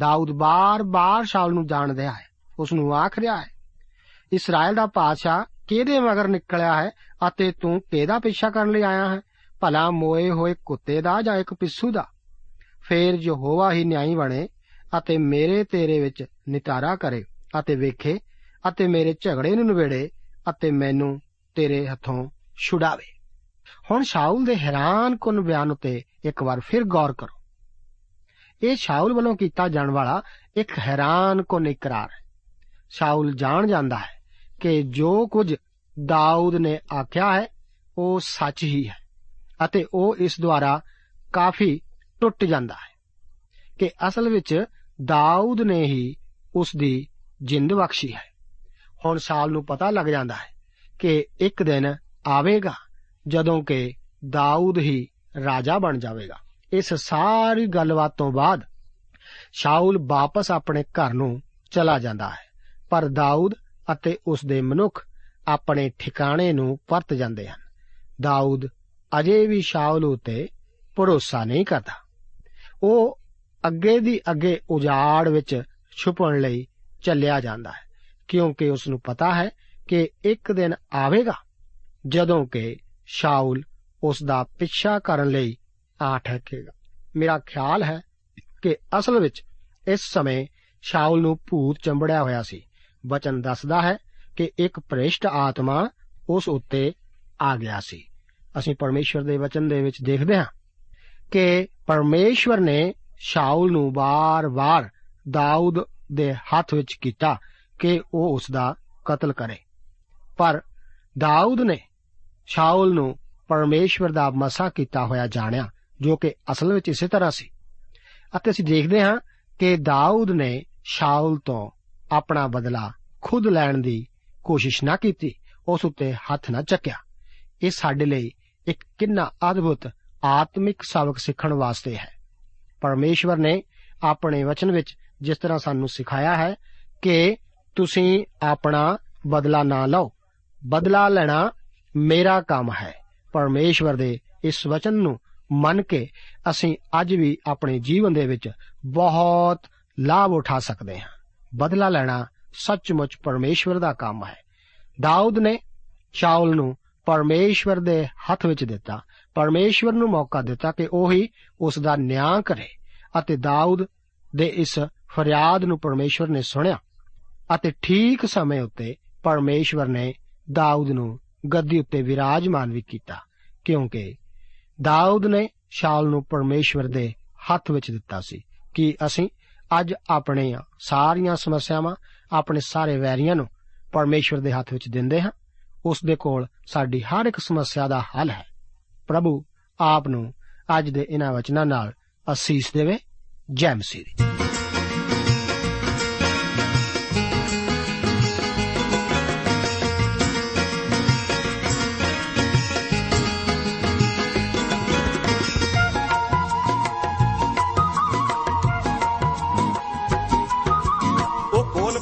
ਦਾਊਦ ਬਾਰ-ਬਾਰ ਸ਼ਾਉਲ ਨੂੰ ਜਾਣਦਾ ਹੈ। ਉਸ ਨੂੰ ਆਖ ਰਿਹਾ ਹੈ, ਇਸਰਾਇਲ ਦਾ ਪਾਦਸ਼ਾਹ ਕਿਹਦੇ ਮਗਰ ਨਿਕਲਿਆ ਹੈ ਅਤੇ ਤੂੰ ਕਿਹਦਾ ਪਿੱਛਾ ਕਰਨ ਲਈ ਆਇਆ ਹੈ? ਭਲਾ ਮੋਏ ਹੋਏ ਕੁੱਤੇ ਦਾ ਜਾਂ ਇੱਕ ਪਿੱਸੂ ਦਾ? ਫੇਰ ਯਹੋਵਾ ਹੀ ਨਿਆਈ ਬਣੇ ਅਤੇ ਮੇਰੇ ਤੇਰੇ ਵਿੱਚ ਨਿਤਾਰਾ ਕਰੇ ਅਤੇ ਵੇਖੇ ਅਤੇ ਮੇਰੇ ਝਗੜੇ ਨੂੰ ਨਿਵੇੜੇ ਅਤੇ ਮੈਨੂੰ ਤੇਰੇ ਹੱਥੋਂ ਛੁਡਾਵੇ। ਹੁਣ ਸ਼ਾਉਲ ਦੇ ਹੈਰਾਨ ਕੁਨ ਬਿਆਨ ਉਤੇ ਇੱਕ ਵਾਰ ਫਿਰ ਗੌਰ ਕਰੋ। ਇਹ ਸ਼ਾਉਲ ਵੱਲੋਂ ਕੀਤਾ ਜਾਣ ਵਾਲਾ ਇੱਕ ਹੈਰਾਨ ਕੁਨ ਇਕਰਾਰ ਹੈ। ਸ਼ਾਉਲ ਜਾਣ ਜਾਂਦਾ ਹੈ ਕਿ ਜੋ ਕੁਝ ਦਾਊਦ ਨੇ ਆਖਿਆ ਹੈ, ਉਹ ਸੱਚ ਹੀ ਹੈ ਅਤੇ ਉਹ ਇਸ ਦੁਆਰਾ ਕਾਫੀ ਟੁੱਟ ਜਾਂਦਾ ਹੈ ਕਿ ਅਸਲ ਵਿੱਚ ਦਾਊਦ ਨੇ ਹੀ ਉਸ ਦੀ ਜਿੰਦ ਬਖਸ਼ੀ ਹੈ। ਹੁਣ ਸ਼ਾਲ ਨੂੰ ਪਤਾ ਲੱਗ ਜਾਂਦਾ ਹੈ ਕਿ ਇੱਕ ਦਿਨ ਆਵੇਗਾ ਜਦੋਂ ਕਿ ਦਾਊਦ ਹੀ ਰਾਜਾ ਬਣ ਜਾਵੇਗਾ। ਇਸ ਸਾਰੀ ਗੱਲਬਾਤ ਤੋਂ ਬਾਅਦ ਸ਼ਾਉਲ ਵਾਪਸ ਆਪਣੇ ਘਰ ਨੂੰ ਚਲਾ ਜਾਂਦਾ ਹੈ। ਪਰ ਦਾਊਦ ਅਤੇ ਉਸ ਦੇ ਮਨੁੱਖ ਆਪਣੇ ਠਿਕਾਣੇ ਨੂੰ ਪਰਤ ਜਾਂਦੇ ਹਨ। ਦਾਊਦ ਅਜੇ ਵੀ ਸ਼ਾਉਲ ਉਤੇ ਭਰੋਸਾ ਨਹੀਂ ਕਰਦਾ। ਉਹ ਅੱਗੇ ਦੀ ਅੱਗੇ ਉਜਾੜ ਵਿੱਚ ਛੁਪਣ ਲਈ ਚੱਲਿਆ ਜਾਂਦਾ ਹੈ, ਕਿਉਂਕਿ ਉਸ ਨੂੰ ਪਤਾ ਹੈ ਕਿ ਇੱਕ ਦਿਨ ਆਵੇਗਾ ਜਦੋਂ ਕਿ ਸ਼ਾਉਲ ਉਸ ਦਾ ਪਿੱਛਾ ਕਰਨ ਲਈ ਆ ਠਹਿਰੇਗਾ। ਮੇਰਾ ਖਿਆਲ ਹੈ ਕਿ ਅਸਲ ਵਿੱਚ ਇਸ ਸਮੇਂ ਸ਼ਾਉਲ ਨੂੰ ਭੂਤ ਚੰਬੜਿਆ ਹੋਇਆ ਸੀ। ਬਚਨ ਦੱਸਦਾ ਹੈ ਕਿ ਇੱਕ ਪ੍ਰੇਸ਼ਟ ਆਤਮਾ ਉਸ ਉੱਤੇ ਆ ਗਿਆ ਸੀ। ਅਸੀਂ ਪਰਮੇਸ਼ਵਰ ਦੇ ਵਚਨ ਦੇ ਵਿੱਚ ਦੇਖਦੇ ਹਾਂ ਕਿ ਪਰਮੇਸ਼ਵਰ ਨੇ ਸ਼ਾਉਲ ਨੂੰ ਵਾਰ-ਵਾਰ ਦਾਊਦ ਦੇ ਹੱਥ ਵਿੱਚ ਕੀਤਾ ਕਿ ਉਹ ਉਸ ਦਾ ਕਤਲ ਕਰੇ। ਪਰ ਦਾਊਦ ਨੇ ਸ਼ਾਉਲ ਨੂੰ ਪਰਮੇਸ਼ਵਰ ਦਾ ਮਸਾ ਕੀਤਾ ਹੋਇਆ ਜਾਣਿਆ, ਜੋ ਕਿ ਅਸਲ ਵਿੱਚ ਇਸੇ ਤਰ੍ਹਾਂ ਸੀ। ਅਤੇ ਅਸੀਂ ਦੇਖਦੇ ਹਾਂ ਕਿ ਦਾਊਦ ਨੇ ਸ਼ਾਉਲ ਤੋਂ ਆਪਣਾ ਬਦਲਾ ਖੁਦ ਲੈਣ ਦੀ ਕੋਸ਼ਿਸ਼ ਨਾ ਕੀਤੀ, ਉਸ ਉੱਤੇ ਹੱਥ ਨਾ ਚੱਕਿਆ। ਇਹ ਸਾਡੇ ਲਈ ਇੱਕ ਕਿੰਨਾ ਅਦਭੁਤ ਆਤਮਿਕ ਸਬਕ ਸਿੱਖਣ ਵਾਸਤੇ ਹੈ। ਪਰਮੇਸ਼ਵਰ ਨੇ ਆਪਣੇ ਵਚਨ ਵਿੱਚ ਜਿਸ ਤਰ੍ਹਾਂ ਸਾਨੂੰ ਸਿਖਾਇਆ ਹੈ ਕਿ ਤੁਸੀਂ ਆਪਣਾ ਬਦਲਾ ਨਾ ਲਓ, ਬਦਲਾ ਲੈਣਾ ਮੇਰਾ ਕੰਮ ਹੈ। ਪਰਮੇਸ਼ਵਰ ਦੇ ਇਸ ਵਚਨ ਨੂੰ ਮੰਨ ਕੇ ਅਸੀਂ ਅੱਜ ਵੀ ਆਪਣੇ ਜੀਵਨ ਦੇ ਵਿੱਚ ਬਹੁਤ ਲਾਭ ਉਠਾ ਸਕਦੇ ਹਾਂ। ਬਦਲਾ ਲੈਣਾ ਸੱਚਮੁੱਚ ਪਰਮੇਸ਼ਵਰ ਦਾ ਕੰਮ ਹੈ। ਦਾਊਦ ਨੇ ਸ਼ਾਉਲ ਨੂੰ ਪਰਮੇਸ਼ਵਰ ਦੇ ਹੱਥ ਵਿੱਚ ਦਿੱਤਾ। ਪਰਮੇਸ਼ਵਰ ਨੂੰ ਮੌਕਾ ਦਿੱਤਾ ਕਿ ਉਹ ਹੀ ਉਸ ਦਾ ਨਿਆਂ ਕਰੇ ਅਤੇ ਦਾਊਦ ਦੇ ਇਸ ਫਰਿਆਦ ਨੂੰ ਪਰਮੇਸ਼ਵਰ ਨੇ ਸੁਣਿਆ ਅਤੇ ਠੀਕ ਸਮੇਂ ਉੱਤੇ ਪਰਮੇਸ਼ਵਰ ਨੇ ਦਾਊਦ ਨੂੰ ਗੱਦੀ ਉੱਤੇ ਵਿਰਾਜਮਾਨ ਵੀ ਕੀਤਾ, ਕਿਉਂਕਿ ਦਾਊਦ ਨੇ ਸ਼ਾਲ ਨੂੰ ਪਰਮੇਸ਼ਵਰ ਦੇ ਹੱਥ ਵਿੱਚ ਦਿੱਤਾ ਸੀ ਕਿ ਅਸੀਂ ਅੱਜ ਆਪਣੀਆਂ ਸਾਰੀਆਂ ਸਮੱਸਿਆਵਾਂ ਆਪਣੇ ਸਾਰੇ ਵੈਰੀਆਂ ਨੂੰ ਪਰਮੇਸ਼ਵਰ ਦੇ ਹੱਥ ਵਿੱਚ ਦਿੰਦੇ ਹਾਂ। ਉਸ ਦੇ ਕੋਲ ਸਾਡੀ ਹਰ ਇੱਕ ਸਮੱਸਿਆ ਦਾ ਹੱਲ ਹੈ। ਪ੍ਰਭੂ ਆਪ ਨੂੰ ਅੱਜ ਦੇ ਇਹਨਾਂ ਵਚਨਾਂ ਨਾਲ ਅਸੀਸ ਦੇਵੇ। ਜੈ ਮਸੀਹ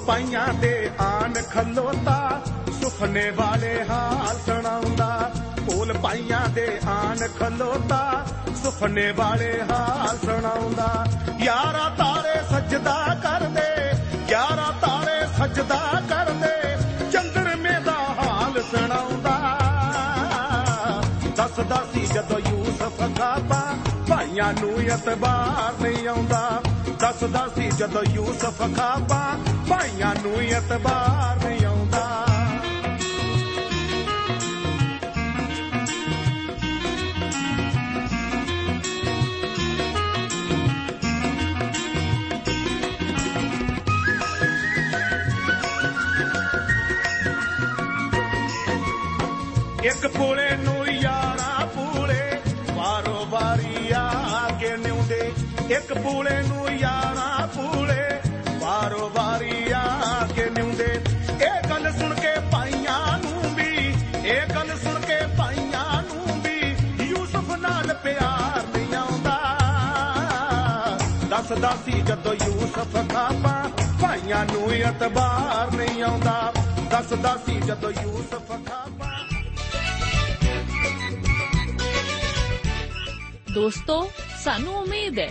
ਦੀ ਉਹ ਕੋਲ ਪਾਈਆਂ ਦੇ ਆਨ ਖਲੋਤਾ, ਸੁਪਨੇ ਵਾਲੇ ਹਾਲ ਸੁਣਾਉਂਦਾ। ਕੋਲ ਪਾਈਆਂ ਦੇ ਆਨ ਖਲੋਤਾ, ਸੁਪਨੇ ਵਾਲੇ ਹਾਲ ਸੁਣਾਉਂਦਾ। ਯਾਰਾ ਤਾਰੇ ਸਜਦਾ ਕਰਦੇ, ਯਾਰਾ ਤਾਰੇ ਸਜਦਾ ਕਰਦੇ ਚੰਦਰਮੇ ਦਾ ਹਾਲ ਸੁਣਾਉਂਦਾ। ਦੱਸਦਾ ਸੀ ਜਦੋਂ ਯੂਸਫ ਖਾਪਾ ਭਾਈਆਂ ਨੂੰ ਇਤਬਾਰ ਨਹੀਂ ਆਉਂਦਾ। ਦੱਸਦਾ ਸੀ ਜਦੋਂ ਯੂਸਫ ਖਾਬਾ ਭਾਈਆਂ ਨੂੰ ਇਤਬਾਰ ਨਹੀਂ ਆਉਂਦਾ। ਇੱਕ ਕੋਲੇ ਨੂੰ ਇੱਕ ਪੂਲੇ ਨੂੰ ਯਾਰਾ ਪੂਲੇ, ਵਾਰੋ ਵਾਰੀ ਆ ਕੇ ਨਿਉਂਦੇ। ਇਹ ਗੱਲ ਸੁਣ ਕੇ ਭਾਈਆਂ ਨੂੰ ਵੀ, ਇਹ ਗੱਲ ਸੁਣ ਕੇ ਭਾਈਆਂ ਨੂੰ ਵੀ ਯੂਸਫ ਨਾਲ ਪਿਆਰ ਨਹੀਂ ਆਉਂਦਾ। ਦੱਸਦਾ ਸੀ ਜਦੋਂ ਯੂਸਫ ਖਾਪਾ ਭਾਈਆਂ ਨੂੰ ਇਤਬਾਰ ਨਹੀਂ ਆਉਂਦਾ। ਦੱਸਦਾ ਸੀ ਜਦੋਂ ਯੂਸਫ ਖਾਪਾ ਦੋਸਤੋ, ਸਾਨੂੰ ਉਮੀਦ ਹੈ